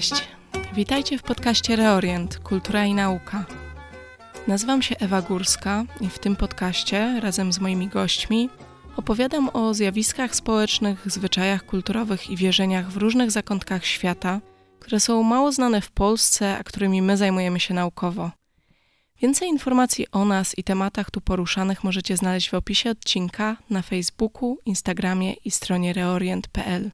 Cześć. Witajcie w podcaście Reorient Kultura i Nauka. Nazywam się Ewa Górska i w tym podcaście razem z moimi gośćmi opowiadam o zjawiskach społecznych, zwyczajach kulturowych i wierzeniach w różnych zakątkach świata, które są mało znane w Polsce, a którymi my zajmujemy się naukowo. Więcej informacji o nas i tematach tu poruszanych możecie znaleźć w opisie odcinka na Facebooku, Instagramie i stronie reorient.pl.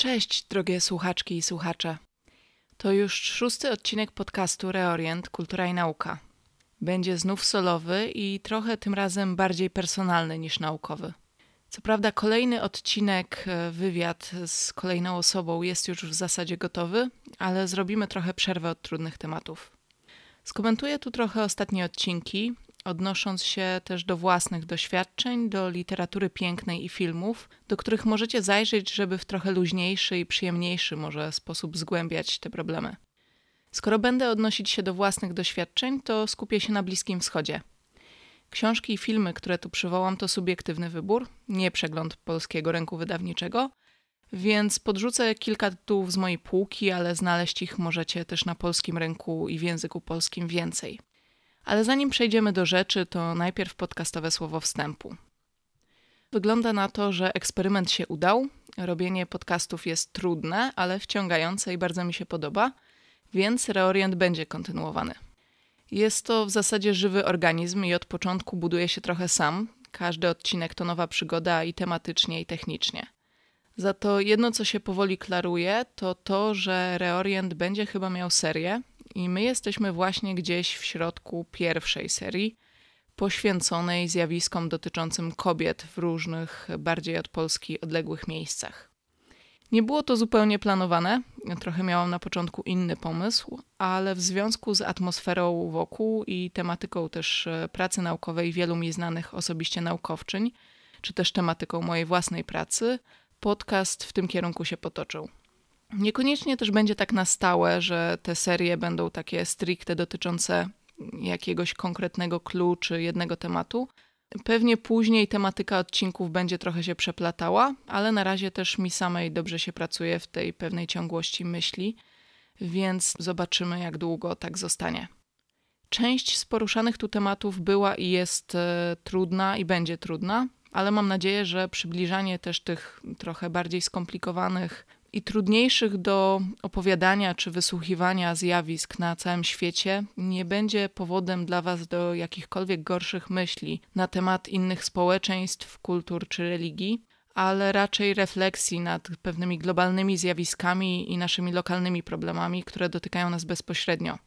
Cześć, drogie słuchaczki i słuchacze. To już szósty odcinek podcastu Reorient Kultura i Nauka. Będzie znów solowy i trochę tym razem bardziej personalny niż naukowy. Co prawda, kolejny odcinek, e, wywiad z kolejną osobą jest już w zasadzie gotowy, ale zrobimy trochę przerwę od trudnych tematów. Skomentuję tu trochę ostatnie odcinki, odnosząc się też do własnych doświadczeń, do literatury pięknej i filmów, do których możecie zajrzeć, żeby w trochę luźniejszy i przyjemniejszy może sposób zgłębiać te problemy. Skoro będę odnosić się do własnych doświadczeń, to skupię się na Bliskim Wschodzie. Książki i filmy, które tu przywołam, to subiektywny wybór, nie przegląd polskiego rynku wydawniczego, więc podrzucę kilka tytułów z mojej półki, ale znaleźć ich możecie też na polskim rynku i w języku polskim więcej. Ale zanim przejdziemy do rzeczy, to najpierw podcastowe słowo wstępu. Wygląda na to, że eksperyment się udał. Robienie podcastów jest trudne, ale wciągające i bardzo mi się podoba, więc reorient będzie kontynuowany. Jest to w zasadzie żywy organizm i od początku buduje się trochę sam. Każdy odcinek to nowa przygoda i tematycznie, i technicznie. Za to jedno, co się powoli klaruje, to to, że Reorient będzie chyba miał serię i my jesteśmy właśnie gdzieś w środku pierwszej serii, poświęconej zjawiskom dotyczącym kobiet w różnych, bardziej od Polski odległych miejscach. Nie było to zupełnie planowane, trochę miałam na początku inny pomysł, ale w związku z atmosferą wokół i tematyką też e, pracy naukowej wielu mi znanych osobiście naukowczyń, czy też tematyką mojej własnej pracy, podcast w tym kierunku się potoczył. Niekoniecznie też będzie tak na stałe, że te serie będą takie stricte dotyczące jakiegoś konkretnego clue czy jednego tematu. Pewnie później tematyka odcinków będzie trochę się przeplatała, ale na razie też mi samej dobrze się pracuje w tej pewnej ciągłości myśli, więc zobaczymy, jak długo tak zostanie. Część z poruszanych tu tematów była i jest e, trudna i będzie trudna, ale mam nadzieję, że przybliżanie też tych trochę bardziej skomplikowanych i trudniejszych do opowiadania czy wysłuchiwania zjawisk na całym świecie nie będzie powodem dla Was do jakichkolwiek gorszych myśli na temat innych społeczeństw, kultur czy religii, ale raczej refleksji nad pewnymi globalnymi zjawiskami i naszymi lokalnymi problemami, które dotykają nas bezpośrednio.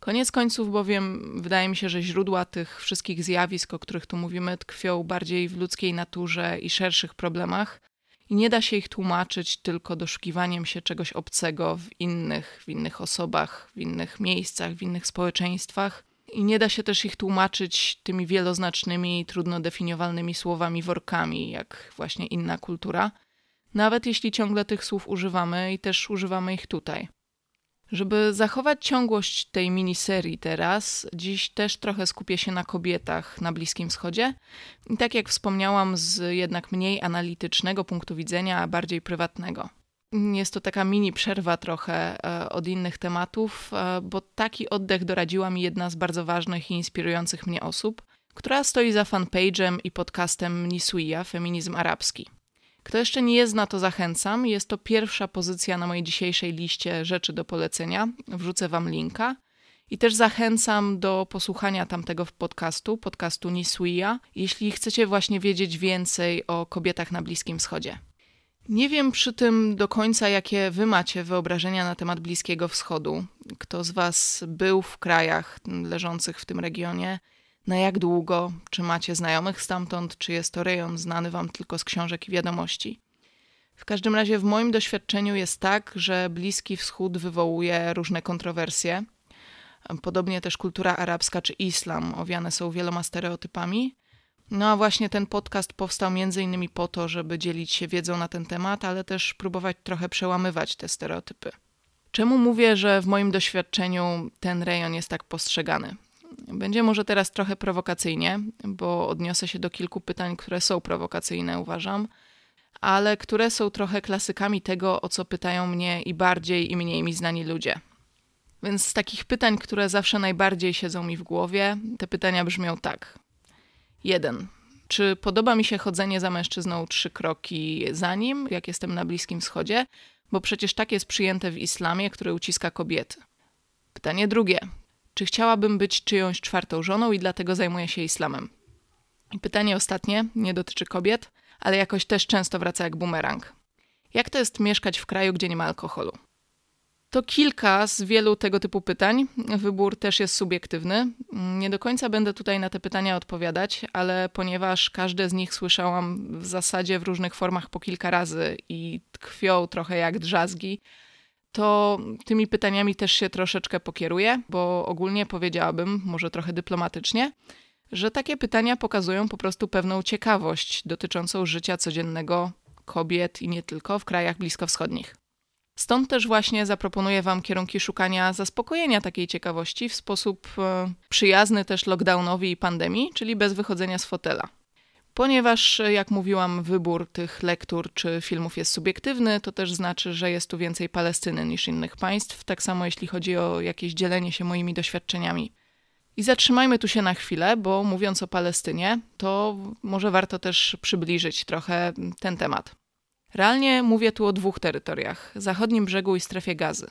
Koniec końców bowiem wydaje mi się, że źródła tych wszystkich zjawisk, o których tu mówimy, tkwią bardziej w ludzkiej naturze i szerszych problemach, i nie da się ich tłumaczyć tylko doszukiwaniem się czegoś obcego w innych, w innych osobach, w innych miejscach, w innych społeczeństwach. I nie da się też ich tłumaczyć tymi wieloznacznymi, trudno definiowalnymi słowami workami, jak właśnie inna kultura, nawet jeśli ciągle tych słów używamy i też używamy ich tutaj. Żeby zachować ciągłość tej miniserii teraz, dziś też trochę skupię się na kobietach na Bliskim Wschodzie. I tak jak wspomniałam, z jednak mniej analitycznego punktu widzenia, a bardziej prywatnego. Jest to taka mini przerwa trochę e, od innych tematów, e, bo taki oddech doradziła mi jedna z bardzo ważnych i inspirujących mnie osób, która stoi za fanpage'em i podcastem Nisuia, Feminizm Arabski. Kto jeszcze nie zna, to zachęcam. Jest to pierwsza pozycja na mojej dzisiejszej liście rzeczy do polecenia. Wrzucę Wam linka. I też zachęcam do posłuchania tamtego podcastu, podcastu Niswija, jeśli chcecie właśnie wiedzieć więcej o kobietach na Bliskim Wschodzie. Nie wiem przy tym do końca, jakie wy macie wyobrażenia na temat Bliskiego Wschodu. Kto z was był w krajach leżących w tym regionie? Na jak długo? Czy macie znajomych stamtąd? Czy jest to rejon znany wam tylko z książek i wiadomości? W każdym razie w moim doświadczeniu jest tak, że Bliski Wschód wywołuje różne kontrowersje. Podobnie też kultura arabska czy islam owiane są wieloma stereotypami. No a właśnie ten podcast powstał między innymi po to, żeby dzielić się wiedzą na ten temat, ale też próbować trochę przełamywać te stereotypy. Czemu mówię, że w moim doświadczeniu ten rejon jest tak postrzegany? Będzie może teraz trochę prowokacyjnie, bo odniosę się do kilku pytań, które są prowokacyjne, uważam, ale które są trochę klasykami tego, o co pytają mnie i bardziej i mniej mi znani ludzie. Więc z takich pytań, które zawsze najbardziej siedzą mi w głowie, te pytania brzmią tak. 1. Czy podoba mi się chodzenie za mężczyzną trzy kroki za nim, jak jestem na Bliskim Wschodzie? Bo przecież tak jest przyjęte w islamie, który uciska kobiety. Pytanie drugie. Czy chciałabym być czyjąś czwartą żoną i dlatego zajmuję się islamem? Pytanie ostatnie nie dotyczy kobiet, ale jakoś też często wraca jak bumerang. Jak to jest mieszkać w kraju, gdzie nie ma alkoholu? To kilka z wielu tego typu pytań. Wybór też jest subiektywny. Nie do końca będę tutaj na te pytania odpowiadać, ale ponieważ każde z nich słyszałam w zasadzie w różnych formach po kilka razy i tkwią trochę jak drzazgi, to tymi pytaniami też się troszeczkę pokieruję, bo ogólnie powiedziałabym, może trochę dyplomatycznie, że takie pytania pokazują po prostu pewną ciekawość dotyczącą życia codziennego kobiet i nie tylko w krajach bliskowschodnich. Stąd też właśnie zaproponuję Wam kierunki szukania zaspokojenia takiej ciekawości w sposób e, przyjazny też lockdownowi i pandemii, czyli bez wychodzenia z fotela. Ponieważ, jak mówiłam, wybór tych lektur czy filmów jest subiektywny, to też znaczy, że jest tu więcej Palestyny niż innych państw, tak samo jeśli chodzi o jakieś dzielenie się moimi doświadczeniami. I zatrzymajmy tu się na chwilę, bo mówiąc o Palestynie, to może warto też przybliżyć trochę ten temat. Realnie mówię tu o dwóch terytoriach zachodnim brzegu i strefie gazy.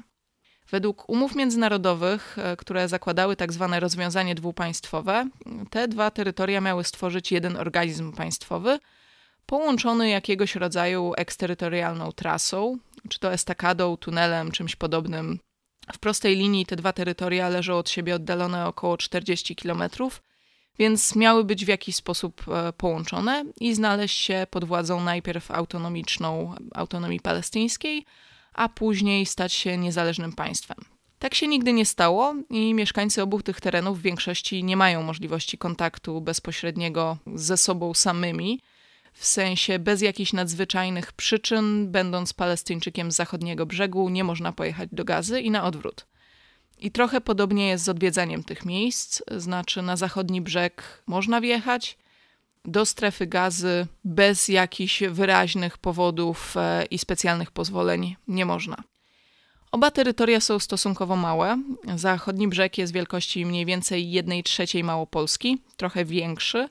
Według umów międzynarodowych, e, które zakładały tak zwane rozwiązanie dwupaństwowe, te dwa terytoria miały stworzyć jeden organizm państwowy, połączony jakiegoś rodzaju eksterytorialną trasą, czy to estakadą, tunelem, czymś podobnym. W prostej linii te dwa terytoria leżą od siebie oddalone około 40 kilometrów, więc miały być w jakiś sposób e, połączone i znaleźć się pod władzą najpierw autonomiczną autonomii palestyńskiej, a później stać się niezależnym państwem. Tak się nigdy nie stało i mieszkańcy obu tych terenów w większości nie mają możliwości kontaktu bezpośredniego ze sobą samymi, w sensie bez jakichś nadzwyczajnych przyczyn, będąc Palestyńczykiem z zachodniego brzegu, nie można pojechać do Gazy i na odwrót. I trochę podobnie jest z odwiedzaniem tych miejsc, znaczy na zachodni brzeg można wjechać, do strefy gazy bez jakichś wyraźnych powodów e, i specjalnych pozwoleń nie można. Oba terytoria są stosunkowo małe. Zachodni brzeg jest wielkości mniej więcej 1 trzeciej Małopolski, trochę większy.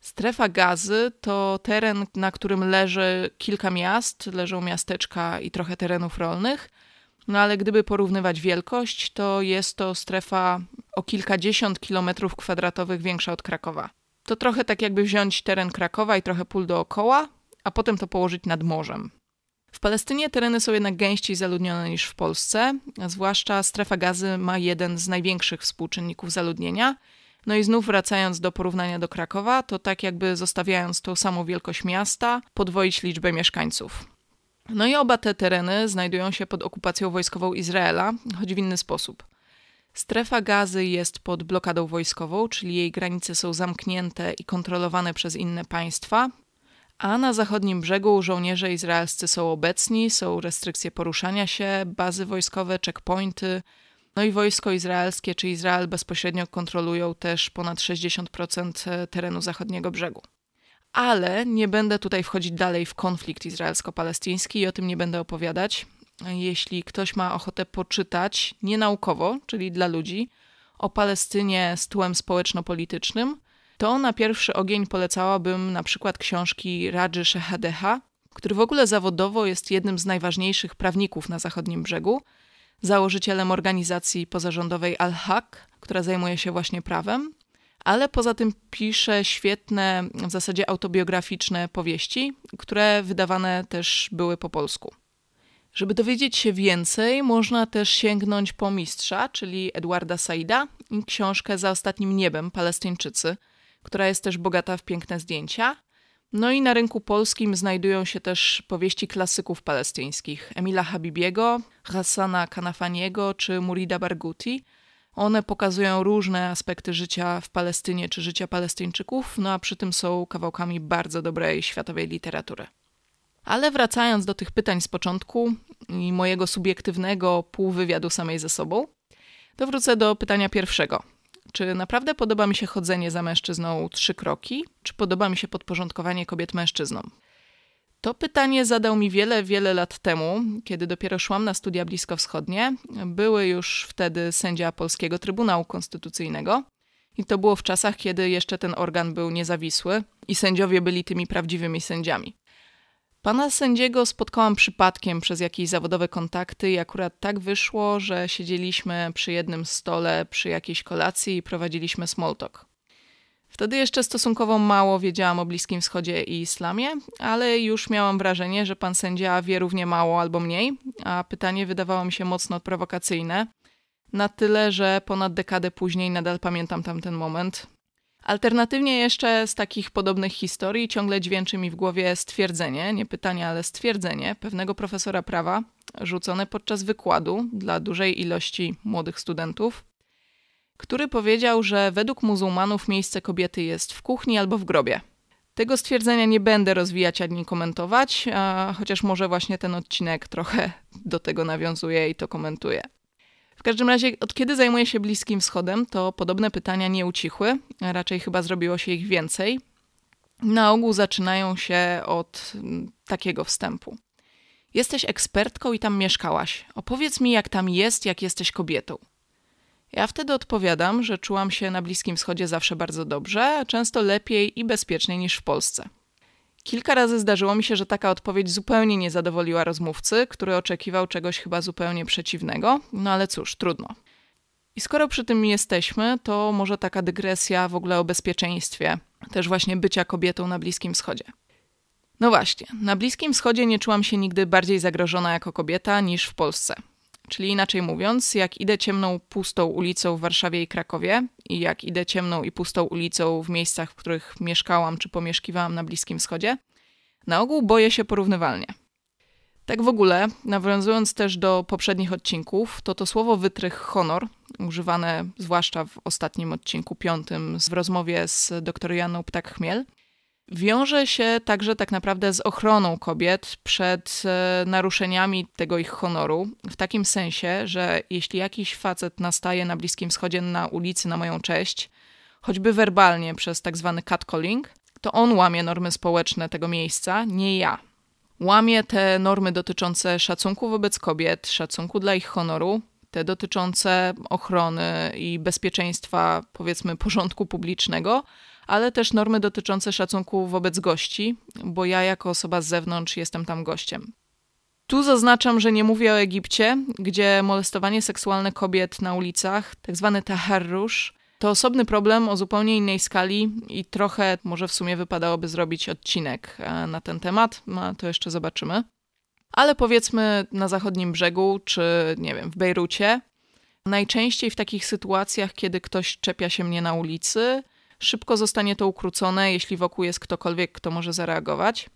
Strefa gazy to teren, na którym leży kilka miast, leżą miasteczka i trochę terenów rolnych – no ale gdyby porównywać wielkość, to jest to strefa o kilkadziesiąt kilometrów kwadratowych większa od Krakowa. To trochę tak jakby wziąć teren Krakowa i trochę pól dookoła, a potem to położyć nad morzem. W Palestynie tereny są jednak gęściej zaludnione niż w Polsce, zwłaszcza strefa gazy ma jeden z największych współczynników zaludnienia. No i znów wracając do porównania do Krakowa, to tak jakby zostawiając tą samą wielkość miasta, podwoić liczbę mieszkańców. No i oba te tereny znajdują się pod okupacją wojskową Izraela, choć w inny sposób. Strefa gazy jest pod blokadą wojskową, czyli jej granice są zamknięte i kontrolowane przez inne państwa, a na zachodnim brzegu żołnierze izraelscy są obecni, są restrykcje poruszania się, bazy wojskowe, checkpointy, no i wojsko izraelskie czy Izrael bezpośrednio kontrolują też ponad 60% terenu zachodniego brzegu ale nie będę tutaj wchodzić dalej w konflikt izraelsko-palestyński i o tym nie będę opowiadać. Jeśli ktoś ma ochotę poczytać nienaukowo, czyli dla ludzi, o Palestynie z tłem społeczno-politycznym, to na pierwszy ogień polecałabym na przykład książki Radży Shehadeha, który w ogóle zawodowo jest jednym z najważniejszych prawników na zachodnim brzegu, założycielem organizacji pozarządowej Al-Haq, która zajmuje się właśnie prawem ale poza tym pisze świetne, w zasadzie autobiograficzne powieści, które wydawane też były po polsku. Żeby dowiedzieć się więcej, można też sięgnąć po mistrza, czyli Edwarda Saida i książkę Za ostatnim niebem Palestyńczycy, która jest też bogata w piękne zdjęcia. No i na rynku polskim znajdują się też powieści klasyków palestyńskich Emila Habibiego, Hassana Kanafaniego czy Murida Barghouti – one pokazują różne aspekty życia w Palestynie czy życia Palestyńczyków, no a przy tym są kawałkami bardzo dobrej światowej literatury. Ale wracając do tych pytań z początku i mojego subiektywnego półwywiadu samej ze sobą, to wrócę do pytania pierwszego. Czy naprawdę podoba mi się chodzenie za mężczyzną trzy kroki, czy podoba mi się podporządkowanie kobiet mężczyznom? To pytanie zadał mi wiele, wiele lat temu, kiedy dopiero szłam na studia bliskowschodnie. Były już wtedy sędzia Polskiego Trybunału Konstytucyjnego. I to było w czasach, kiedy jeszcze ten organ był niezawisły i sędziowie byli tymi prawdziwymi sędziami. Pana sędziego spotkałam przypadkiem przez jakieś zawodowe kontakty i akurat tak wyszło, że siedzieliśmy przy jednym stole przy jakiejś kolacji i prowadziliśmy small talk. Wtedy jeszcze stosunkowo mało wiedziałam o Bliskim Wschodzie i islamie, ale już miałam wrażenie, że pan sędzia wie równie mało albo mniej, a pytanie wydawało mi się mocno prowokacyjne. Na tyle, że ponad dekadę później nadal pamiętam tamten moment. Alternatywnie jeszcze z takich podobnych historii ciągle dźwięczy mi w głowie stwierdzenie, nie pytanie, ale stwierdzenie pewnego profesora prawa, rzucone podczas wykładu dla dużej ilości młodych studentów, który powiedział, że według muzułmanów miejsce kobiety jest w kuchni albo w grobie. Tego stwierdzenia nie będę rozwijać ani komentować, chociaż może właśnie ten odcinek trochę do tego nawiązuje i to komentuje. W każdym razie, od kiedy zajmuję się Bliskim Wschodem, to podobne pytania nie ucichły, raczej chyba zrobiło się ich więcej. Na ogół zaczynają się od mm, takiego wstępu. Jesteś ekspertką i tam mieszkałaś. Opowiedz mi, jak tam jest, jak jesteś kobietą. Ja wtedy odpowiadam, że czułam się na Bliskim Wschodzie zawsze bardzo dobrze, a często lepiej i bezpieczniej niż w Polsce. Kilka razy zdarzyło mi się, że taka odpowiedź zupełnie nie zadowoliła rozmówcy, który oczekiwał czegoś chyba zupełnie przeciwnego, no ale cóż, trudno. I skoro przy tym jesteśmy, to może taka dygresja w ogóle o bezpieczeństwie, też właśnie bycia kobietą na Bliskim Wschodzie. No właśnie, na Bliskim Wschodzie nie czułam się nigdy bardziej zagrożona jako kobieta niż w Polsce. Czyli inaczej mówiąc, jak idę ciemną, pustą ulicą w Warszawie i Krakowie i jak idę ciemną i pustą ulicą w miejscach, w których mieszkałam czy pomieszkiwałam na Bliskim Wschodzie, na ogół boję się porównywalnie. Tak w ogóle, nawiązując też do poprzednich odcinków, to to słowo wytrych honor, używane zwłaszcza w ostatnim odcinku, piątym, w rozmowie z dr Janą Ptak-Chmiel, wiąże się także tak naprawdę z ochroną kobiet przed e, naruszeniami tego ich honoru. W takim sensie, że jeśli jakiś facet nastaje na Bliskim Wschodzie na ulicy na moją cześć, choćby werbalnie przez tak zwany catcalling, to on łamie normy społeczne tego miejsca, nie ja. Łamie te normy dotyczące szacunku wobec kobiet, szacunku dla ich honoru, te dotyczące ochrony i bezpieczeństwa, powiedzmy, porządku publicznego, ale też normy dotyczące szacunku wobec gości, bo ja jako osoba z zewnątrz jestem tam gościem. Tu zaznaczam, że nie mówię o Egipcie, gdzie molestowanie seksualne kobiet na ulicach, tzw. Tak taharrusz, to osobny problem o zupełnie innej skali i trochę może w sumie wypadałoby zrobić odcinek e, na ten temat, no, to jeszcze zobaczymy. Ale powiedzmy na zachodnim brzegu, czy nie wiem, w Bejrucie, najczęściej w takich sytuacjach, kiedy ktoś czepia się mnie na ulicy, Szybko zostanie to ukrócone, jeśli wokół jest ktokolwiek, kto może zareagować.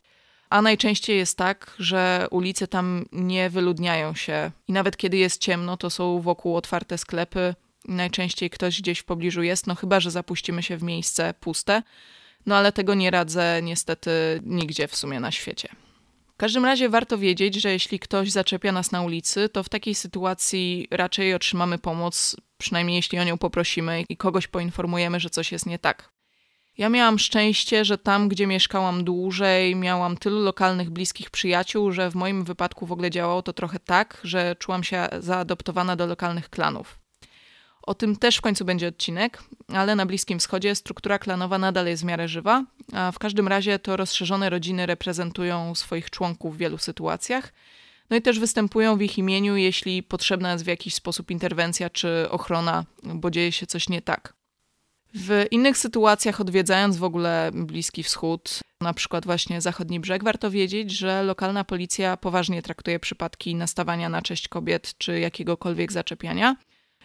A najczęściej jest tak, że ulice tam nie wyludniają się i nawet kiedy jest ciemno, to są wokół otwarte sklepy. Najczęściej ktoś gdzieś w pobliżu jest, no chyba, że zapuścimy się w miejsce puste. No ale tego nie radzę niestety nigdzie w sumie na świecie. W każdym razie warto wiedzieć, że jeśli ktoś zaczepia nas na ulicy, to w takiej sytuacji raczej otrzymamy pomoc przynajmniej jeśli o nią poprosimy i kogoś poinformujemy, że coś jest nie tak. Ja miałam szczęście, że tam, gdzie mieszkałam dłużej, miałam tylu lokalnych bliskich przyjaciół, że w moim wypadku w ogóle działało to trochę tak, że czułam się zaadoptowana do lokalnych klanów. O tym też w końcu będzie odcinek, ale na Bliskim Wschodzie struktura klanowa nadal jest w miarę żywa, a w każdym razie to rozszerzone rodziny reprezentują swoich członków w wielu sytuacjach no i też występują w ich imieniu, jeśli potrzebna jest w jakiś sposób interwencja czy ochrona, bo dzieje się coś nie tak. W innych sytuacjach, odwiedzając w ogóle Bliski Wschód, na przykład właśnie zachodni brzeg, warto wiedzieć, że lokalna policja poważnie traktuje przypadki nastawania na cześć kobiet czy jakiegokolwiek zaczepiania.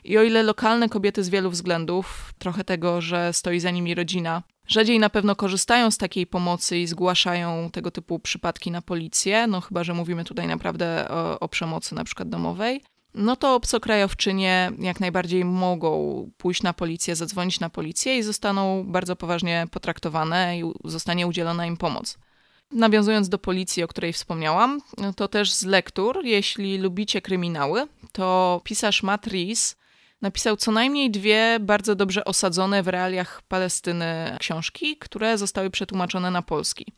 I o ile lokalne kobiety z wielu względów, trochę tego, że stoi za nimi rodzina, rzadziej na pewno korzystają z takiej pomocy i zgłaszają tego typu przypadki na policję, no chyba, że mówimy tutaj naprawdę o, o przemocy na przykład domowej, no to obcokrajowczynie jak najbardziej mogą pójść na policję, zadzwonić na policję i zostaną bardzo poważnie potraktowane i zostanie udzielona im pomoc. Nawiązując do policji, o której wspomniałam, to też z lektur, jeśli lubicie kryminały, to pisarz Matt napisał co najmniej dwie bardzo dobrze osadzone w realiach Palestyny książki, które zostały przetłumaczone na polski.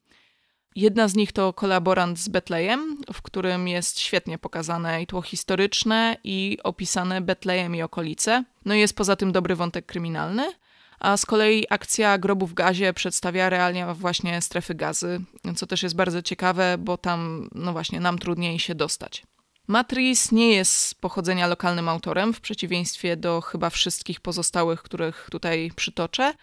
Jedna z nich to kolaborant z Betlejem, w którym jest świetnie pokazane i tło historyczne, i opisane Betlejem i okolice. No i jest poza tym dobry wątek kryminalny. A z kolei akcja Grobu w gazie przedstawia realnie właśnie strefy gazy, co też jest bardzo ciekawe, bo tam, no właśnie, nam trudniej się dostać. Matris nie jest z pochodzenia lokalnym autorem, w przeciwieństwie do chyba wszystkich pozostałych, których tutaj przytoczę.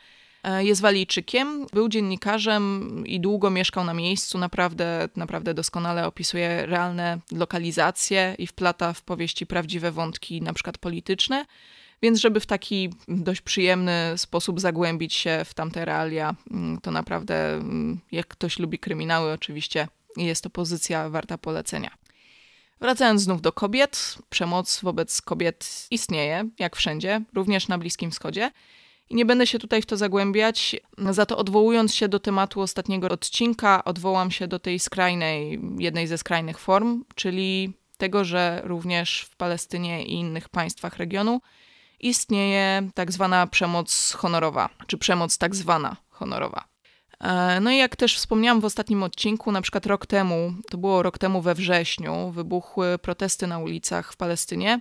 E, jest Walijczykiem, był dziennikarzem i długo mieszkał na miejscu. Naprawdę, naprawdę doskonale opisuje realne lokalizacje i wplata w powieści prawdziwe wątki, na przykład polityczne. Więc, żeby w taki dość przyjemny sposób zagłębić się w tamte realia, mm, to naprawdę, mm, jak ktoś lubi kryminały, oczywiście jest to pozycja warta polecenia. Wracając znów do kobiet, przemoc wobec kobiet istnieje, jak wszędzie, również na Bliskim Wschodzie. I nie będę się tutaj w to zagłębiać, za to odwołując się do tematu ostatniego odcinka, odwołam się do tej skrajnej, jednej ze skrajnych form, czyli tego, że również w Palestynie i innych państwach regionu istnieje tak zwana przemoc honorowa, czy przemoc tak zwana honorowa. E, no i jak też wspomniałam w ostatnim odcinku, na przykład rok temu, to było rok temu we wrześniu, wybuchły protesty na ulicach w Palestynie,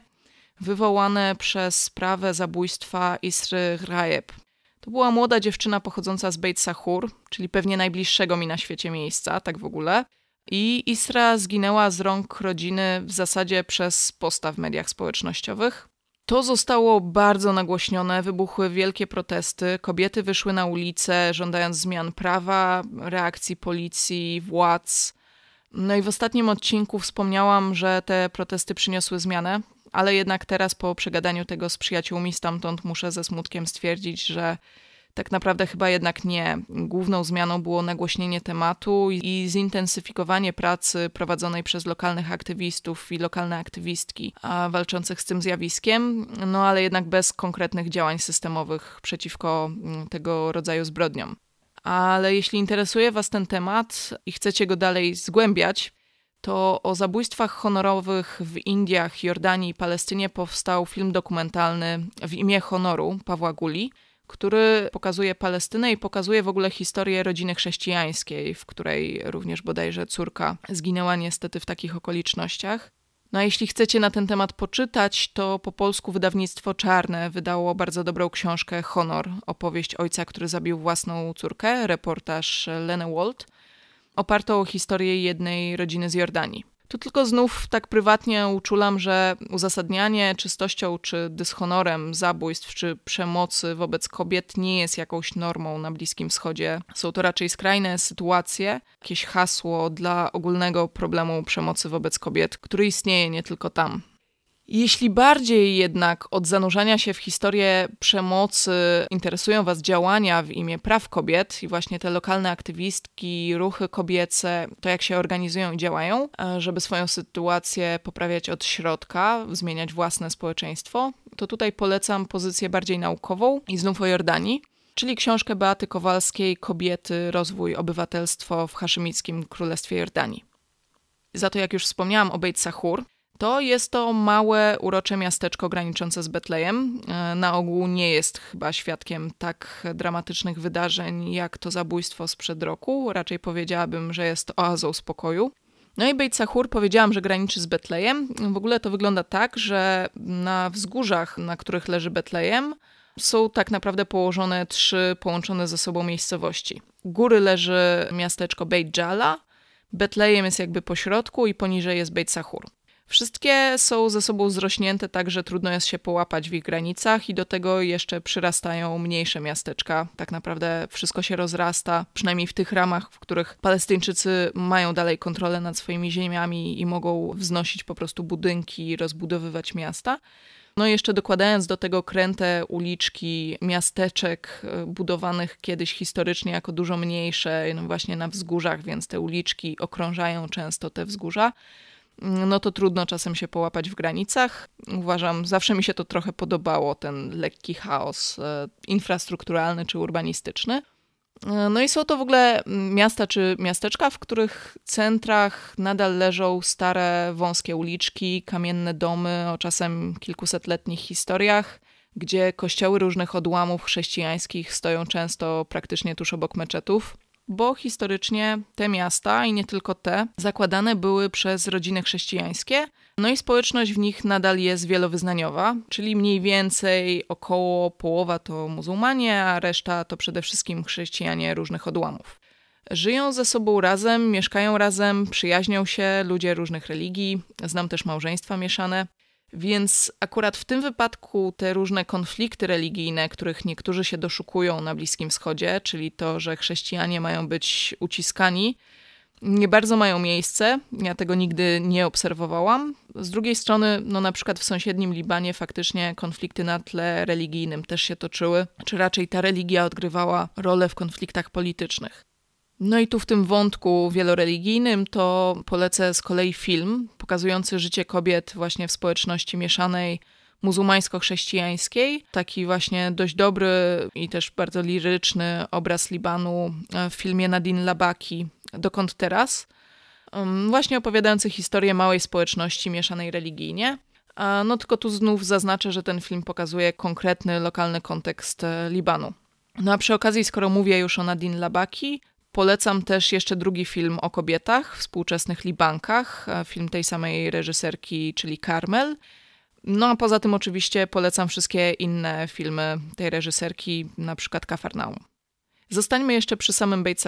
wywołane przez sprawę zabójstwa Isry Ghraib. To była młoda dziewczyna pochodząca z Beit Sahur, czyli pewnie najbliższego mi na świecie miejsca, tak w ogóle. I Isra zginęła z rąk rodziny w zasadzie przez posta w mediach społecznościowych. To zostało bardzo nagłośnione, wybuchły wielkie protesty, kobiety wyszły na ulicę, żądając zmian prawa, reakcji policji, władz. No i w ostatnim odcinku wspomniałam, że te protesty przyniosły zmianę, ale jednak teraz po przegadaniu tego z przyjaciółmi stamtąd muszę ze smutkiem stwierdzić, że tak naprawdę chyba jednak nie. Główną zmianą było nagłośnienie tematu i zintensyfikowanie pracy prowadzonej przez lokalnych aktywistów i lokalne aktywistki walczących z tym zjawiskiem, no ale jednak bez konkretnych działań systemowych przeciwko mm, tego rodzaju zbrodniom. Ale jeśli interesuje Was ten temat i chcecie go dalej zgłębiać, to o zabójstwach honorowych w Indiach, Jordanii i Palestynie powstał film dokumentalny w imię honoru Pawła Guli – który pokazuje Palestynę i pokazuje w ogóle historię rodziny chrześcijańskiej, w której również bodajże córka zginęła niestety w takich okolicznościach. No a jeśli chcecie na ten temat poczytać, to po polsku wydawnictwo Czarne wydało bardzo dobrą książkę Honor, opowieść ojca, który zabił własną córkę, reportaż Lene Walt, opartą o historię jednej rodziny z Jordanii. Tu tylko znów tak prywatnie uczulam, że uzasadnianie czystością czy dyshonorem zabójstw czy przemocy wobec kobiet nie jest jakąś normą na Bliskim Wschodzie. Są to raczej skrajne sytuacje, jakieś hasło dla ogólnego problemu przemocy wobec kobiet, który istnieje nie tylko tam. Jeśli bardziej jednak od zanurzania się w historię przemocy interesują Was działania w imię praw kobiet i właśnie te lokalne aktywistki, ruchy kobiece, to jak się organizują i działają, e, żeby swoją sytuację poprawiać od środka, zmieniać własne społeczeństwo, to tutaj polecam pozycję bardziej naukową i znów o Jordanii czyli książkę Beaty Kowalskiej Kobiety, rozwój, obywatelstwo w haszymickim Królestwie Jordanii. Za to, jak już wspomniałam o Beit Sahur, to jest to małe, urocze miasteczko graniczące z Betlejem. E, na ogół nie jest chyba świadkiem tak dramatycznych wydarzeń jak to zabójstwo sprzed roku. Raczej powiedziałabym, że jest oazą spokoju. No i Beit Sahur powiedziałam, że graniczy z Betlejem. W ogóle to wygląda tak, że na wzgórzach, na których leży Betlejem, są tak naprawdę położone trzy połączone ze sobą miejscowości. U góry leży miasteczko Beit Jala, Betlejem jest jakby po środku i poniżej jest Beit Sahur. Wszystkie są ze sobą zrośnięte tak, że trudno jest się połapać w ich granicach i do tego jeszcze przyrastają mniejsze miasteczka. Tak naprawdę wszystko się rozrasta, przynajmniej w tych ramach, w których Palestyńczycy mają dalej kontrolę nad swoimi ziemiami i mogą wznosić po prostu budynki, rozbudowywać miasta. No i jeszcze dokładając do tego kręte uliczki miasteczek e, budowanych kiedyś historycznie jako dużo mniejsze, no właśnie na wzgórzach, więc te uliczki okrążają często te wzgórza no to trudno czasem się połapać w granicach. Uważam, zawsze mi się to trochę podobało, ten lekki chaos e, infrastrukturalny czy urbanistyczny. E, no i są to w ogóle miasta czy miasteczka, w których centrach nadal leżą stare, wąskie uliczki, kamienne domy o czasem kilkusetletnich historiach, gdzie kościoły różnych odłamów chrześcijańskich stoją często praktycznie tuż obok meczetów. Bo historycznie te miasta i nie tylko te zakładane były przez rodziny chrześcijańskie, no i społeczność w nich nadal jest wielowyznaniowa, czyli mniej więcej około połowa to muzułmanie, a reszta to przede wszystkim chrześcijanie różnych odłamów. Żyją ze sobą razem, mieszkają razem, przyjaźnią się ludzie różnych religii, znam też małżeństwa mieszane. Więc akurat w tym wypadku te różne konflikty religijne, których niektórzy się doszukują na Bliskim Wschodzie, czyli to, że chrześcijanie mają być uciskani, nie bardzo mają miejsce. Ja tego nigdy nie obserwowałam. Z drugiej strony, no na przykład w sąsiednim Libanie faktycznie konflikty na tle religijnym też się toczyły, czy raczej ta religia odgrywała rolę w konfliktach politycznych. No i tu w tym wątku wieloreligijnym to polecę z kolei film pokazujący życie kobiet właśnie w społeczności mieszanej muzułmańsko-chrześcijańskiej. Taki właśnie dość dobry i też bardzo liryczny obraz Libanu w filmie Nadine Labaki Dokąd teraz? Właśnie opowiadający historię małej społeczności mieszanej religijnie. No tylko tu znów zaznaczę, że ten film pokazuje konkretny, lokalny kontekst e, Libanu. No a przy okazji, skoro mówię już o Nadine Labaki, Polecam też jeszcze drugi film o kobietach, współczesnych Libankach, film tej samej reżyserki, czyli Carmel. No a poza tym oczywiście polecam wszystkie inne filmy tej reżyserki, na przykład Kafarnaum. Zostańmy jeszcze przy samym Beit.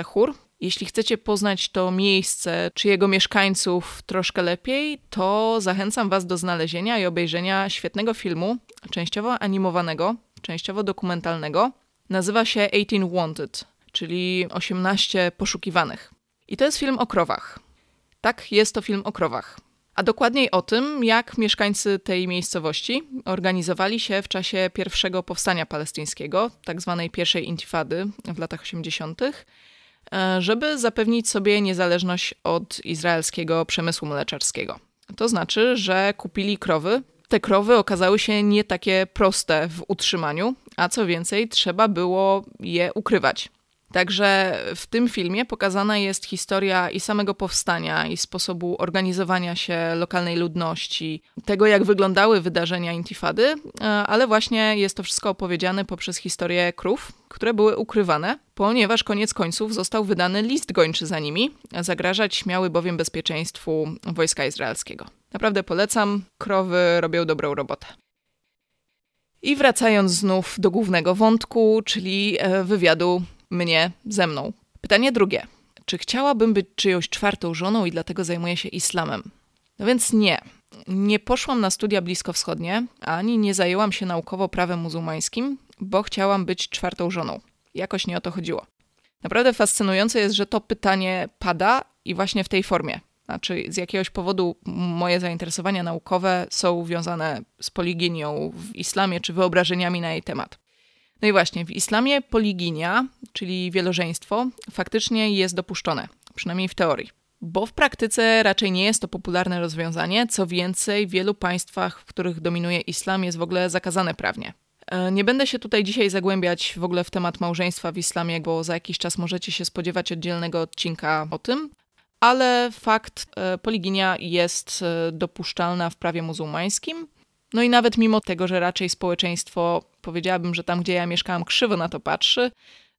Jeśli chcecie poznać to miejsce czy jego mieszkańców troszkę lepiej, to zachęcam Was do znalezienia i obejrzenia świetnego filmu, częściowo animowanego, częściowo dokumentalnego. Nazywa się 18 Wanted czyli 18 poszukiwanych. I to jest film o krowach. Tak, jest to film o krowach. A dokładniej o tym, jak mieszkańcy tej miejscowości organizowali się w czasie pierwszego powstania palestyńskiego, tak zwanej pierwszej intifady w latach 80., e, żeby zapewnić sobie niezależność od izraelskiego przemysłu mleczarskiego. To znaczy, że kupili krowy. Te krowy okazały się nie takie proste w utrzymaniu, a co więcej, trzeba było je ukrywać. Także w tym filmie pokazana jest historia i samego powstania, i sposobu organizowania się lokalnej ludności, tego jak wyglądały wydarzenia intifady, e, ale właśnie jest to wszystko opowiedziane poprzez historię krów, które były ukrywane, ponieważ koniec końców został wydany list gończy za nimi, zagrażać miały bowiem bezpieczeństwu wojska izraelskiego. Naprawdę polecam, krowy robią dobrą robotę. I wracając znów do głównego wątku, czyli e, wywiadu mnie ze mną. Pytanie drugie. Czy chciałabym być czyjąś czwartą żoną i dlatego zajmuję się islamem? No więc nie. Nie poszłam na studia bliskowschodnie, ani nie zajęłam się naukowo prawem muzułmańskim, bo chciałam być czwartą żoną. Jakoś nie o to chodziło. Naprawdę fascynujące jest, że to pytanie pada i właśnie w tej formie. Znaczy, z jakiegoś powodu moje zainteresowania naukowe są związane z poliginią w islamie czy wyobrażeniami na jej temat. No i właśnie, w islamie poliginia, czyli wielożeństwo, faktycznie jest dopuszczone, przynajmniej w teorii. Bo w praktyce raczej nie jest to popularne rozwiązanie, co więcej, w wielu państwach, w których dominuje islam, jest w ogóle zakazane prawnie. E, nie będę się tutaj dzisiaj zagłębiać w ogóle w temat małżeństwa w islamie, bo za jakiś czas możecie się spodziewać oddzielnego odcinka o tym, ale fakt e, poliginia jest e, dopuszczalna w prawie muzułmańskim. No i nawet mimo tego, że raczej społeczeństwo, powiedziałabym, że tam, gdzie ja mieszkałam, krzywo na to patrzy,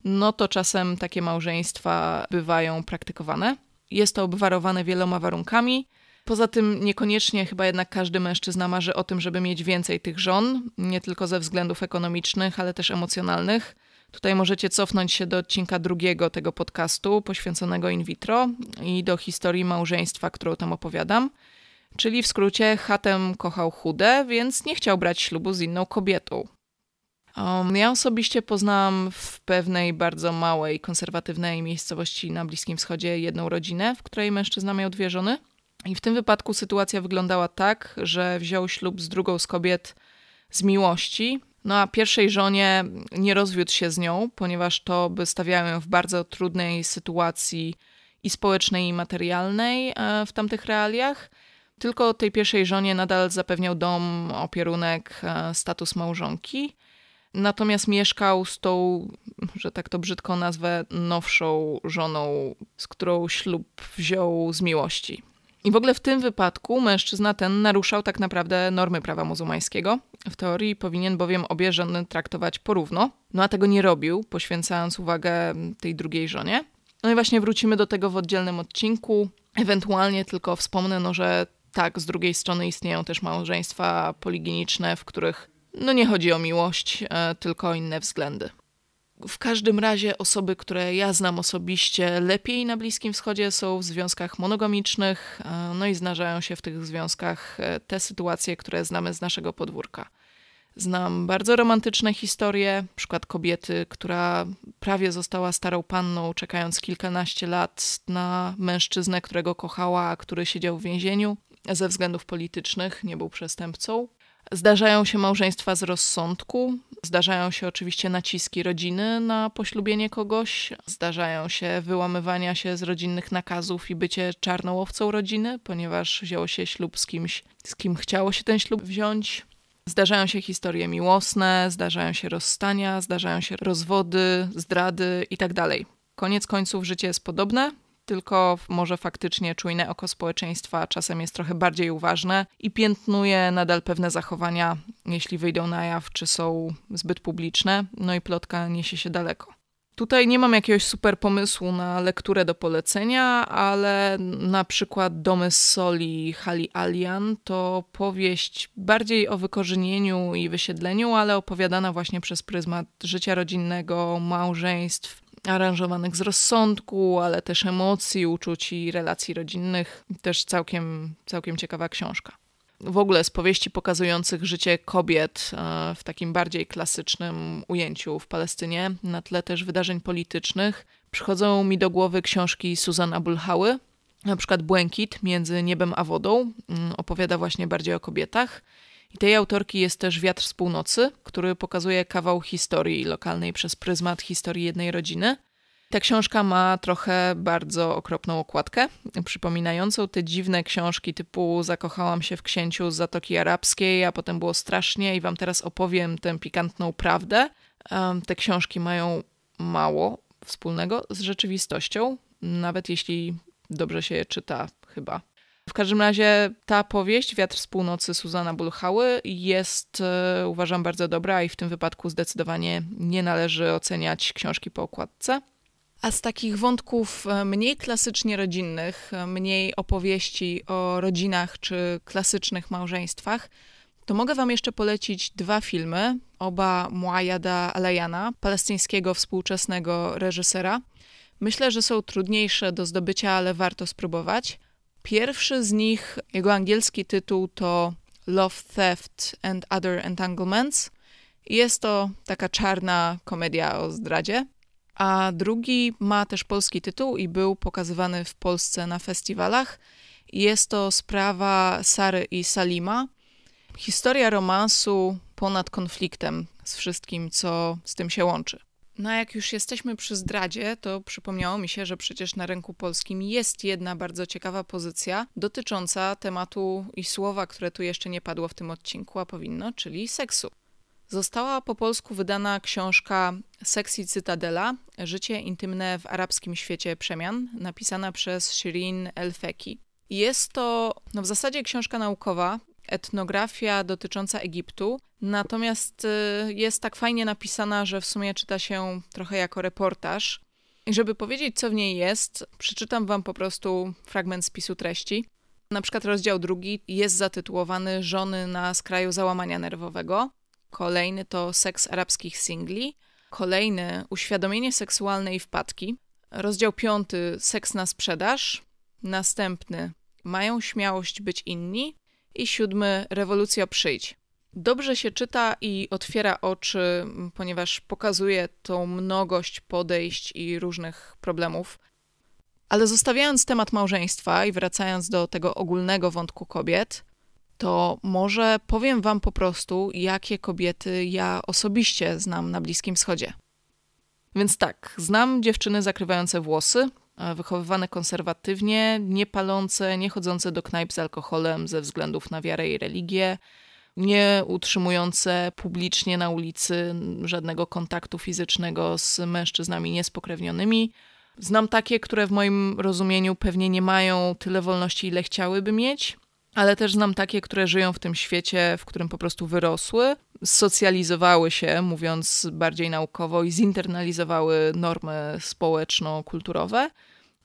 no to czasem takie małżeństwa bywają praktykowane. Jest to obwarowane wieloma warunkami. Poza tym niekoniecznie chyba jednak każdy mężczyzna marzy o tym, żeby mieć więcej tych żon, nie tylko ze względów ekonomicznych, ale też emocjonalnych. Tutaj możecie cofnąć się do odcinka drugiego tego podcastu poświęconego in vitro i do historii małżeństwa, którą tam opowiadam. Czyli w skrócie, Hatem kochał chude, więc nie chciał brać ślubu z inną kobietą. Um, ja osobiście poznałam w pewnej bardzo małej, konserwatywnej miejscowości na Bliskim Wschodzie jedną rodzinę, w której mężczyzna miał dwie żony. I w tym wypadku sytuacja wyglądała tak, że wziął ślub z drugą z kobiet z miłości, no a pierwszej żonie nie rozwiódł się z nią, ponieważ to by stawiało ją w bardzo trudnej sytuacji i społecznej, i materialnej e, w tamtych realiach. Tylko tej pierwszej żonie nadal zapewniał dom, opierunek, e, status małżonki. Natomiast mieszkał z tą, że tak to brzydko nazwę, nowszą żoną, z którą ślub wziął z miłości. I w ogóle w tym wypadku mężczyzna ten naruszał tak naprawdę normy prawa muzułmańskiego. W teorii powinien bowiem obie żony traktować porówno, no a tego nie robił, poświęcając uwagę tej drugiej żonie. No i właśnie wrócimy do tego w oddzielnym odcinku. Ewentualnie tylko wspomnę, no, że tak, z drugiej strony istnieją też małżeństwa poliginiczne, w których no nie chodzi o miłość, e, tylko o inne względy. W każdym razie osoby, które ja znam osobiście lepiej na Bliskim Wschodzie są w związkach monogamicznych, e, no i zdarzają się w tych związkach e, te sytuacje, które znamy z naszego podwórka. Znam bardzo romantyczne historie, przykład kobiety, która prawie została starą panną, czekając kilkanaście lat na mężczyznę, którego kochała, a który siedział w więzieniu ze względów politycznych, nie był przestępcą. Zdarzają się małżeństwa z rozsądku, zdarzają się oczywiście naciski rodziny na poślubienie kogoś, zdarzają się wyłamywania się z rodzinnych nakazów i bycie czarną owcą rodziny, ponieważ wzięło się ślub z kimś, z kim chciało się ten ślub wziąć. Zdarzają się historie miłosne, zdarzają się rozstania, zdarzają się rozwody, zdrady itd. Tak Koniec końców życie jest podobne, tylko może faktycznie czujne oko społeczeństwa czasem jest trochę bardziej uważne i piętnuje nadal pewne zachowania, jeśli wyjdą na jaw, czy są zbyt publiczne, no i plotka niesie się daleko. Tutaj nie mam jakiegoś super pomysłu na lekturę do polecenia, ale na przykład Domy z Soli Hali Alian to powieść bardziej o wykorzenieniu i wysiedleniu, ale opowiadana właśnie przez pryzmat życia rodzinnego, małżeństw, aranżowanych z rozsądku, ale też emocji, uczuć i relacji rodzinnych. Też całkiem, całkiem ciekawa książka. W ogóle z powieści pokazujących życie kobiet e, w takim bardziej klasycznym ujęciu w Palestynie, na tle też wydarzeń politycznych, przychodzą mi do głowy książki Susan Abulhały, na przykład Błękit między niebem a wodą, mm, opowiada właśnie bardziej o kobietach. I tej autorki jest też Wiatr z północy, który pokazuje kawał historii lokalnej przez pryzmat historii jednej rodziny. Ta książka ma trochę bardzo okropną okładkę, przypominającą te dziwne książki typu Zakochałam się w księciu z Zatoki Arabskiej, a potem było strasznie i wam teraz opowiem tę pikantną prawdę. Te książki mają mało wspólnego z rzeczywistością, nawet jeśli dobrze się je czyta, chyba. W każdym razie ta powieść, Wiatr z północy Suzana Bulchały, jest e, uważam bardzo dobra i w tym wypadku zdecydowanie nie należy oceniać książki po okładce. A z takich wątków e, mniej klasycznie rodzinnych, e, mniej opowieści o rodzinach czy klasycznych małżeństwach, to mogę Wam jeszcze polecić dwa filmy, oba Muayada Aleyana, palestyńskiego współczesnego reżysera. Myślę, że są trudniejsze do zdobycia, ale warto spróbować. Pierwszy z nich, jego angielski tytuł to Love, Theft and Other Entanglements. Jest to taka czarna komedia o zdradzie. A drugi ma też polski tytuł i był pokazywany w Polsce na festiwalach. Jest to sprawa Sary i Salima. Historia romansu ponad konfliktem z wszystkim, co z tym się łączy. No a jak już jesteśmy przy zdradzie, to przypomniało mi się, że przecież na rynku polskim jest jedna bardzo ciekawa pozycja dotycząca tematu i słowa, które tu jeszcze nie padło w tym odcinku, a powinno, czyli seksu. Została po polsku wydana książka Sexy Cytadela Życie intymne w arabskim świecie przemian, napisana przez Shirin El-Feki. Jest to no, w zasadzie książka naukowa, etnografia dotycząca Egiptu, natomiast y, jest tak fajnie napisana, że w sumie czyta się trochę jako reportaż. I żeby powiedzieć, co w niej jest, przeczytam wam po prostu fragment spisu treści. Na przykład rozdział drugi jest zatytułowany Żony na skraju załamania nerwowego. Kolejny to seks arabskich singli. Kolejny uświadomienie seksualne i wpadki. Rozdział piąty seks na sprzedaż. Następny mają śmiałość być inni i siódmy Rewolucja przyjdź. Dobrze się czyta i otwiera oczy, ponieważ pokazuje tą mnogość podejść i różnych problemów. Ale zostawiając temat małżeństwa i wracając do tego ogólnego wątku kobiet, to może powiem Wam po prostu, jakie kobiety ja osobiście znam na Bliskim Wschodzie. Więc tak, znam dziewczyny zakrywające włosy, wychowywane konserwatywnie, nie palące, nie chodzące do knajp z alkoholem ze względów na wiarę i religię, nie utrzymujące publicznie na ulicy żadnego kontaktu fizycznego z mężczyznami niespokrewnionymi. Znam takie, które w moim rozumieniu pewnie nie mają tyle wolności, ile chciałyby mieć, ale też znam takie, które żyją w tym świecie, w którym po prostu wyrosły, socjalizowały się, mówiąc bardziej naukowo, i zinternalizowały normy społeczno-kulturowe.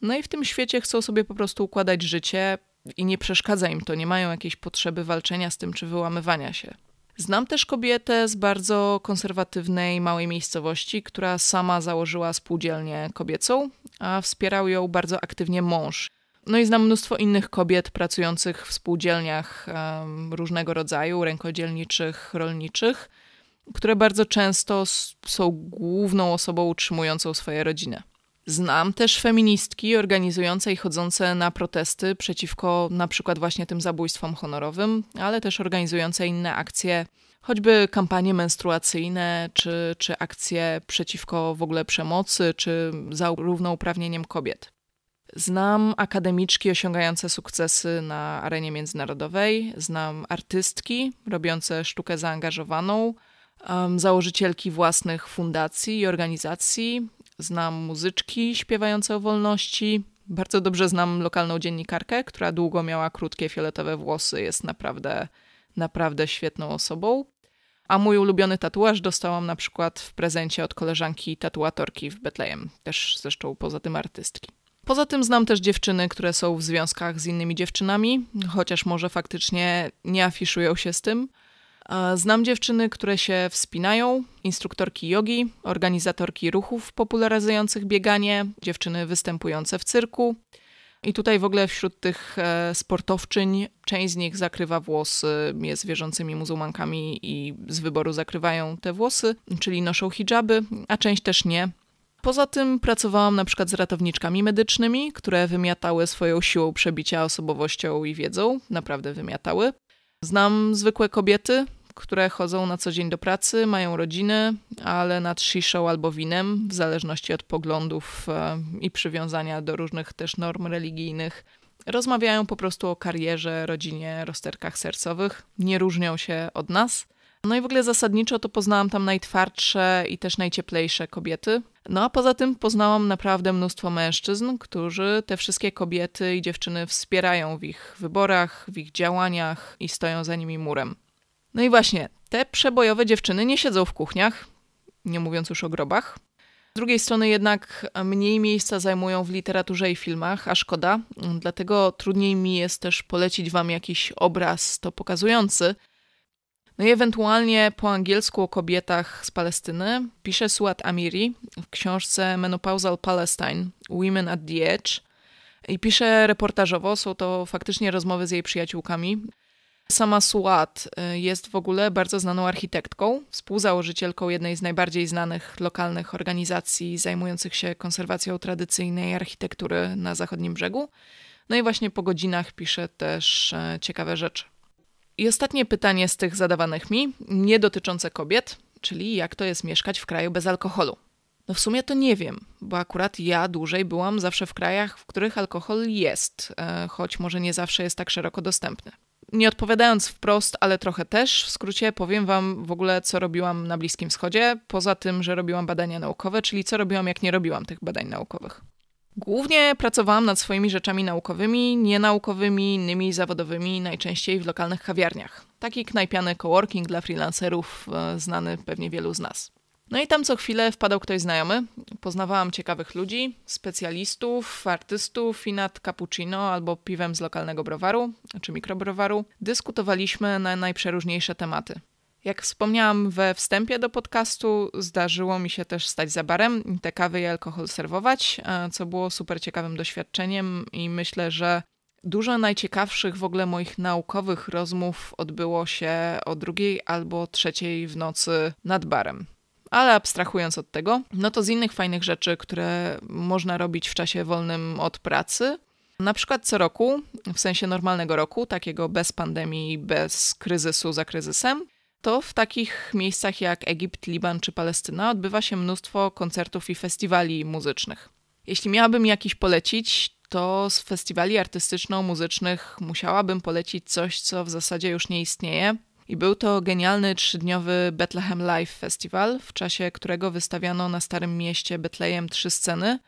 No i w tym świecie chcą sobie po prostu układać życie i nie przeszkadza im to, nie mają jakiejś potrzeby walczenia z tym czy wyłamywania się. Znam też kobietę z bardzo konserwatywnej, małej miejscowości, która sama założyła spółdzielnię kobiecą, a wspierał ją bardzo aktywnie mąż. No i znam mnóstwo innych kobiet pracujących w spółdzielniach um, różnego rodzaju, rękodzielniczych, rolniczych, które bardzo często są główną osobą utrzymującą swoje rodziny. Znam też feministki organizujące i chodzące na protesty przeciwko na przykład właśnie tym zabójstwom honorowym, ale też organizujące inne akcje, choćby kampanie menstruacyjne, czy, czy akcje przeciwko w ogóle przemocy, czy za równouprawnieniem kobiet. Znam akademiczki osiągające sukcesy na arenie międzynarodowej, znam artystki robiące sztukę zaangażowaną, założycielki własnych fundacji i organizacji, znam muzyczki śpiewające o wolności. Bardzo dobrze znam lokalną dziennikarkę, która długo miała krótkie fioletowe włosy, jest naprawdę, naprawdę świetną osobą. A mój ulubiony tatuaż dostałam na przykład w prezencie od koleżanki tatuatorki w Betlejem, też zresztą poza tym artystki. Poza tym znam też dziewczyny, które są w związkach z innymi dziewczynami, chociaż może faktycznie nie afiszują się z tym. Znam dziewczyny, które się wspinają, instruktorki jogi, organizatorki ruchów popularyzujących bieganie, dziewczyny występujące w cyrku. I tutaj w ogóle wśród tych e, sportowczyń część z nich zakrywa włosy, jest wierzącymi muzułmankami i z wyboru zakrywają te włosy, czyli noszą hijaby, a część też nie. Poza tym pracowałam na przykład z ratowniczkami medycznymi, które wymiatały swoją siłą przebicia osobowością i wiedzą, naprawdę wymiatały. Znam zwykłe kobiety, które chodzą na co dzień do pracy, mają rodziny, ale nad sziszą albo winem, w zależności od poglądów e, i przywiązania do różnych też norm religijnych, rozmawiają po prostu o karierze, rodzinie, rozterkach sercowych. Nie różnią się od nas. No i w ogóle zasadniczo to poznałam tam najtwardsze i też najcieplejsze kobiety. No a poza tym poznałam naprawdę mnóstwo mężczyzn, którzy te wszystkie kobiety i dziewczyny wspierają w ich wyborach, w ich działaniach i stoją za nimi murem. No i właśnie, te przebojowe dziewczyny nie siedzą w kuchniach, nie mówiąc już o grobach. Z drugiej strony jednak mniej miejsca zajmują w literaturze i filmach, a szkoda, dlatego trudniej mi jest też polecić wam jakiś obraz to pokazujący, no i ewentualnie po angielsku o kobietach z Palestyny pisze Suat Amiri w książce Menopausal Palestine Women at the Edge i pisze reportażowo, są to faktycznie rozmowy z jej przyjaciółkami. Sama Suat y, jest w ogóle bardzo znaną architektką, współzałożycielką jednej z najbardziej znanych lokalnych organizacji zajmujących się konserwacją tradycyjnej architektury na zachodnim brzegu. No i właśnie po godzinach pisze też e, ciekawe rzeczy. I ostatnie pytanie z tych zadawanych mi, nie dotyczące kobiet, czyli jak to jest mieszkać w kraju bez alkoholu. No w sumie to nie wiem, bo akurat ja dłużej byłam zawsze w krajach, w których alkohol jest, e, choć może nie zawsze jest tak szeroko dostępny. Nie odpowiadając wprost, ale trochę też, w skrócie powiem Wam w ogóle, co robiłam na Bliskim Wschodzie, poza tym, że robiłam badania naukowe, czyli co robiłam, jak nie robiłam tych badań naukowych. Głównie pracowałam nad swoimi rzeczami naukowymi, nienaukowymi, innymi zawodowymi, najczęściej w lokalnych kawiarniach. Taki knajpiany coworking dla freelancerów, e, znany pewnie wielu z nas. No i tam co chwilę wpadał ktoś znajomy. Poznawałam ciekawych ludzi, specjalistów, artystów i nad cappuccino albo piwem z lokalnego browaru czy mikrobrowaru dyskutowaliśmy na najprzeróżniejsze tematy. Jak wspomniałam we wstępie do podcastu, zdarzyło mi się też stać za barem te kawy i alkohol serwować, e, co było super ciekawym doświadczeniem i myślę, że dużo najciekawszych w ogóle moich naukowych rozmów odbyło się o drugiej albo trzeciej w nocy nad barem. Ale abstrahując od tego, no to z innych fajnych rzeczy, które można robić w czasie wolnym od pracy, na przykład co roku, w sensie normalnego roku, takiego bez pandemii, bez kryzysu za kryzysem, to w takich miejscach jak Egipt, Liban czy Palestyna odbywa się mnóstwo koncertów i festiwali muzycznych. Jeśli miałabym jakiś polecić, to z festiwali artystyczno-muzycznych musiałabym polecić coś, co w zasadzie już nie istnieje. I był to genialny trzydniowy Bethlehem Live Festival, w czasie którego wystawiano na Starym Mieście Betlejem trzy sceny,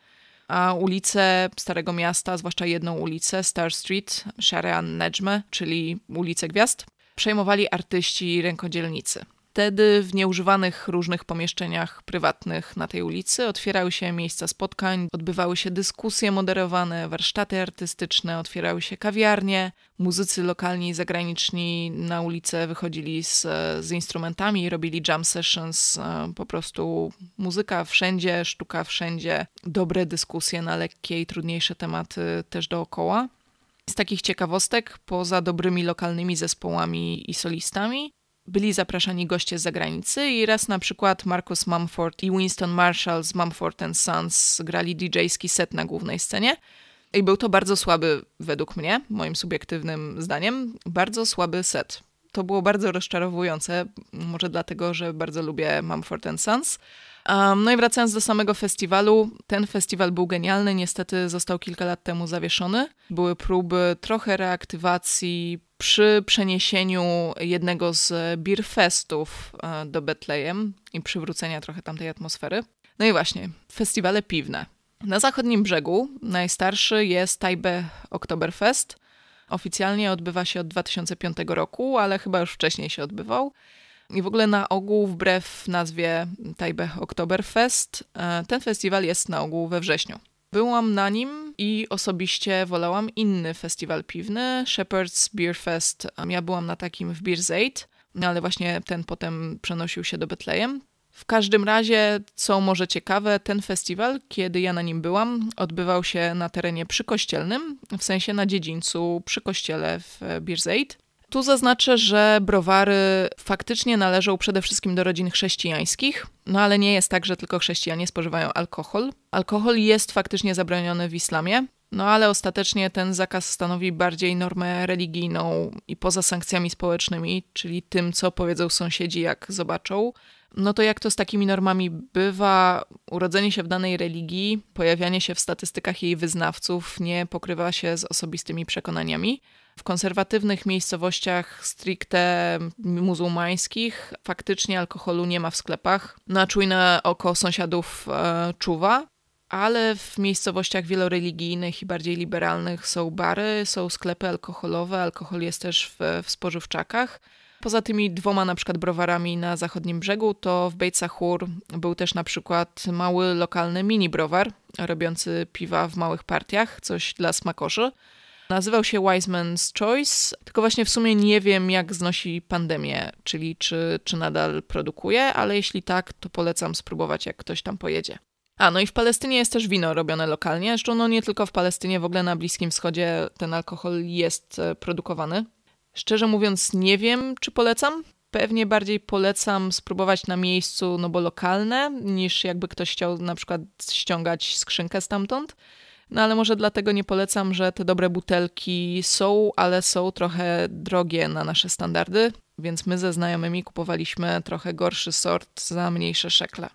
a ulice Starego Miasta, zwłaszcza jedną ulicę, Star Street, Sharan Nejme, czyli ulicę Gwiazd, przejmowali artyści i rękodzielnicy. Wtedy w nieużywanych różnych pomieszczeniach prywatnych na tej ulicy otwierały się miejsca spotkań, odbywały się dyskusje moderowane, warsztaty artystyczne, otwierały się kawiarnie. Muzycy lokalni i zagraniczni na ulicę wychodzili z, z instrumentami robili jam sessions. E, po prostu muzyka wszędzie, sztuka wszędzie, dobre dyskusje na lekkie i trudniejsze tematy też dookoła. Z takich ciekawostek, poza dobrymi lokalnymi zespołami i solistami, byli zapraszani goście z zagranicy i raz na przykład Marcus Mumford i Winston Marshall z Mumford Sons grali DJ-ski set na głównej scenie. I był to bardzo słaby, według mnie, moim subiektywnym zdaniem, bardzo słaby set. To było bardzo rozczarowujące, może dlatego, że bardzo lubię Mumford Sons. Um, no i wracając do samego festiwalu, ten festiwal był genialny, niestety został kilka lat temu zawieszony. Były próby trochę reaktywacji przy przeniesieniu jednego z beer festów e, do Betlejem i przywrócenia trochę tamtej atmosfery. No i właśnie, festiwale piwne. Na zachodnim brzegu najstarszy jest Taipei Oktoberfest. Oficjalnie odbywa się od 2005 roku, ale chyba już wcześniej się odbywał. I w ogóle na ogół, wbrew nazwie Taipei Oktoberfest, e, ten festiwal jest na ogół we wrześniu. Byłam na nim i osobiście wolałam inny festiwal piwny, Shepherd's Beer Fest. Ja byłam na takim w Beersade, ale właśnie ten potem przenosił się do Betlejem. W każdym razie, co może ciekawe, ten festiwal, kiedy ja na nim byłam, odbywał się na terenie przykościelnym, w sensie na dziedzińcu przy kościele w Beersade. Tu zaznaczę, że browary faktycznie należą przede wszystkim do rodzin chrześcijańskich, no ale nie jest tak, że tylko chrześcijanie spożywają alkohol. Alkohol jest faktycznie zabroniony w islamie, no ale ostatecznie ten zakaz stanowi bardziej normę religijną i poza sankcjami społecznymi, czyli tym, co powiedzą sąsiedzi, jak zobaczą. No to jak to z takimi normami bywa, urodzenie się w danej religii, pojawianie się w statystykach jej wyznawców nie pokrywa się z osobistymi przekonaniami. W konserwatywnych miejscowościach stricte muzułmańskich faktycznie alkoholu nie ma w sklepach. Na czujne oko sąsiadów e, czuwa, ale w miejscowościach wieloreligijnych i bardziej liberalnych są bary, są sklepy alkoholowe, alkohol jest też w, w spożywczakach. Poza tymi dwoma na przykład browarami na zachodnim brzegu, to w Beit Sahur był też na przykład mały lokalny mini browar, robiący piwa w małych partiach, coś dla smakoszy. Nazywał się Wiseman's Choice, tylko właśnie w sumie nie wiem, jak znosi pandemię, czyli czy, czy nadal produkuje, ale jeśli tak, to polecam spróbować, jak ktoś tam pojedzie. A, no i w Palestynie jest też wino robione lokalnie. Zresztą no nie tylko w Palestynie, w ogóle na Bliskim Wschodzie ten alkohol jest e, produkowany. Szczerze mówiąc, nie wiem, czy polecam. Pewnie bardziej polecam spróbować na miejscu, no bo lokalne, niż jakby ktoś chciał na przykład ściągać skrzynkę stamtąd. No ale może dlatego nie polecam, że te dobre butelki są, ale są trochę drogie na nasze standardy, więc my ze znajomymi kupowaliśmy trochę gorszy sort za mniejsze szekle.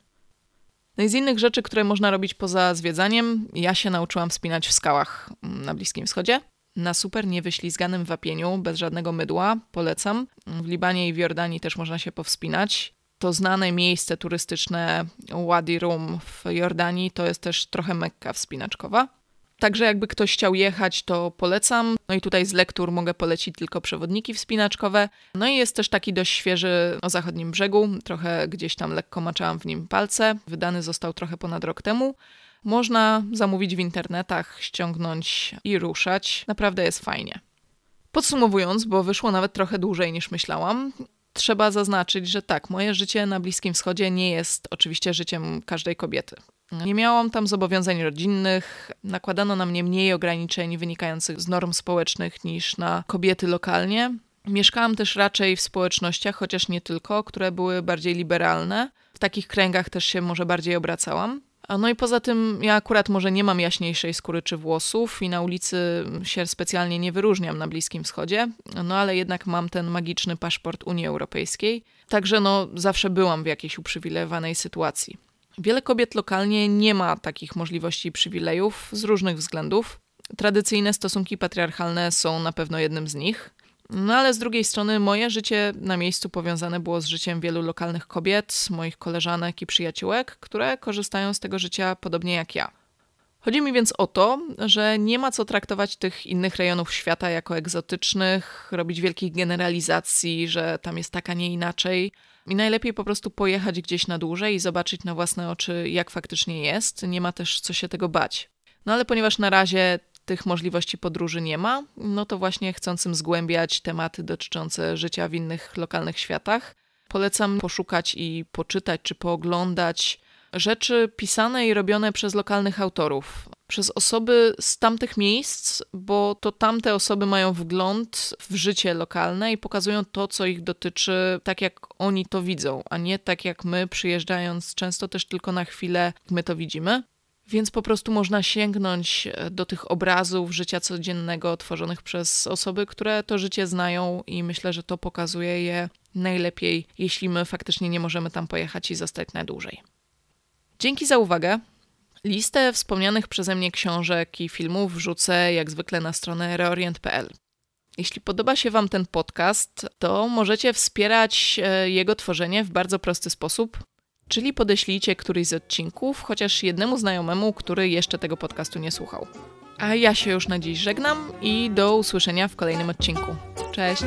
No i z innych rzeczy, które można robić poza zwiedzaniem, ja się nauczyłam wspinać w skałach na Bliskim Wschodzie. Na super niewyślizganym wapieniu, bez żadnego mydła, polecam. W Libanie i w Jordanii też można się powspinać. To znane miejsce turystyczne Wadi Rum w Jordanii to jest też trochę mekka wspinaczkowa. Także jakby ktoś chciał jechać, to polecam. No i tutaj z lektur mogę polecić tylko przewodniki wspinaczkowe. No i jest też taki dość świeży o zachodnim brzegu, trochę gdzieś tam lekko maczałam w nim palce. Wydany został trochę ponad rok temu. Można zamówić w internetach, ściągnąć i ruszać. Naprawdę jest fajnie. Podsumowując, bo wyszło nawet trochę dłużej niż myślałam, trzeba zaznaczyć, że tak, moje życie na Bliskim Wschodzie nie jest oczywiście życiem każdej kobiety. Nie miałam tam zobowiązań rodzinnych, nakładano na mnie mniej ograniczeń wynikających z norm społecznych niż na kobiety lokalnie. Mieszkałam też raczej w społecznościach, chociaż nie tylko, które były bardziej liberalne. W takich kręgach też się może bardziej obracałam. No i poza tym ja akurat może nie mam jaśniejszej skóry czy włosów i na ulicy się specjalnie nie wyróżniam na Bliskim Wschodzie, no ale jednak mam ten magiczny paszport Unii Europejskiej. Także no zawsze byłam w jakiejś uprzywilejowanej sytuacji. Wiele kobiet lokalnie nie ma takich możliwości i przywilejów z różnych względów. Tradycyjne stosunki patriarchalne są na pewno jednym z nich. No ale z drugiej strony moje życie na miejscu powiązane było z życiem wielu lokalnych kobiet, moich koleżanek i przyjaciółek, które korzystają z tego życia podobnie jak ja. Chodzi mi więc o to, że nie ma co traktować tych innych rejonów świata jako egzotycznych, robić wielkich generalizacji, że tam jest tak, a nie inaczej. I najlepiej po prostu pojechać gdzieś na dłużej i zobaczyć na własne oczy, jak faktycznie jest. Nie ma też co się tego bać. No ale ponieważ na razie tych możliwości podróży nie ma, no to właśnie chcącym zgłębiać tematy dotyczące życia w innych lokalnych światach, polecam poszukać i poczytać czy pooglądać rzeczy pisane i robione przez lokalnych autorów, przez osoby z tamtych miejsc, bo to tamte osoby mają wgląd w życie lokalne i pokazują to, co ich dotyczy, tak jak oni to widzą, a nie tak jak my, przyjeżdżając często też tylko na chwilę, my to widzimy. Więc po prostu można sięgnąć do tych obrazów życia codziennego tworzonych przez osoby, które to życie znają, i myślę, że to pokazuje je najlepiej, jeśli my faktycznie nie możemy tam pojechać i zostać na dłużej. Dzięki za uwagę. Listę wspomnianych przeze mnie książek i filmów wrzucę jak zwykle na stronę reorient.pl. Jeśli podoba się Wam ten podcast, to możecie wspierać e, jego tworzenie w bardzo prosty sposób, czyli podeślijcie któryś z odcinków chociaż jednemu znajomemu, który jeszcze tego podcastu nie słuchał. A ja się już na dziś żegnam i do usłyszenia w kolejnym odcinku. Cześć!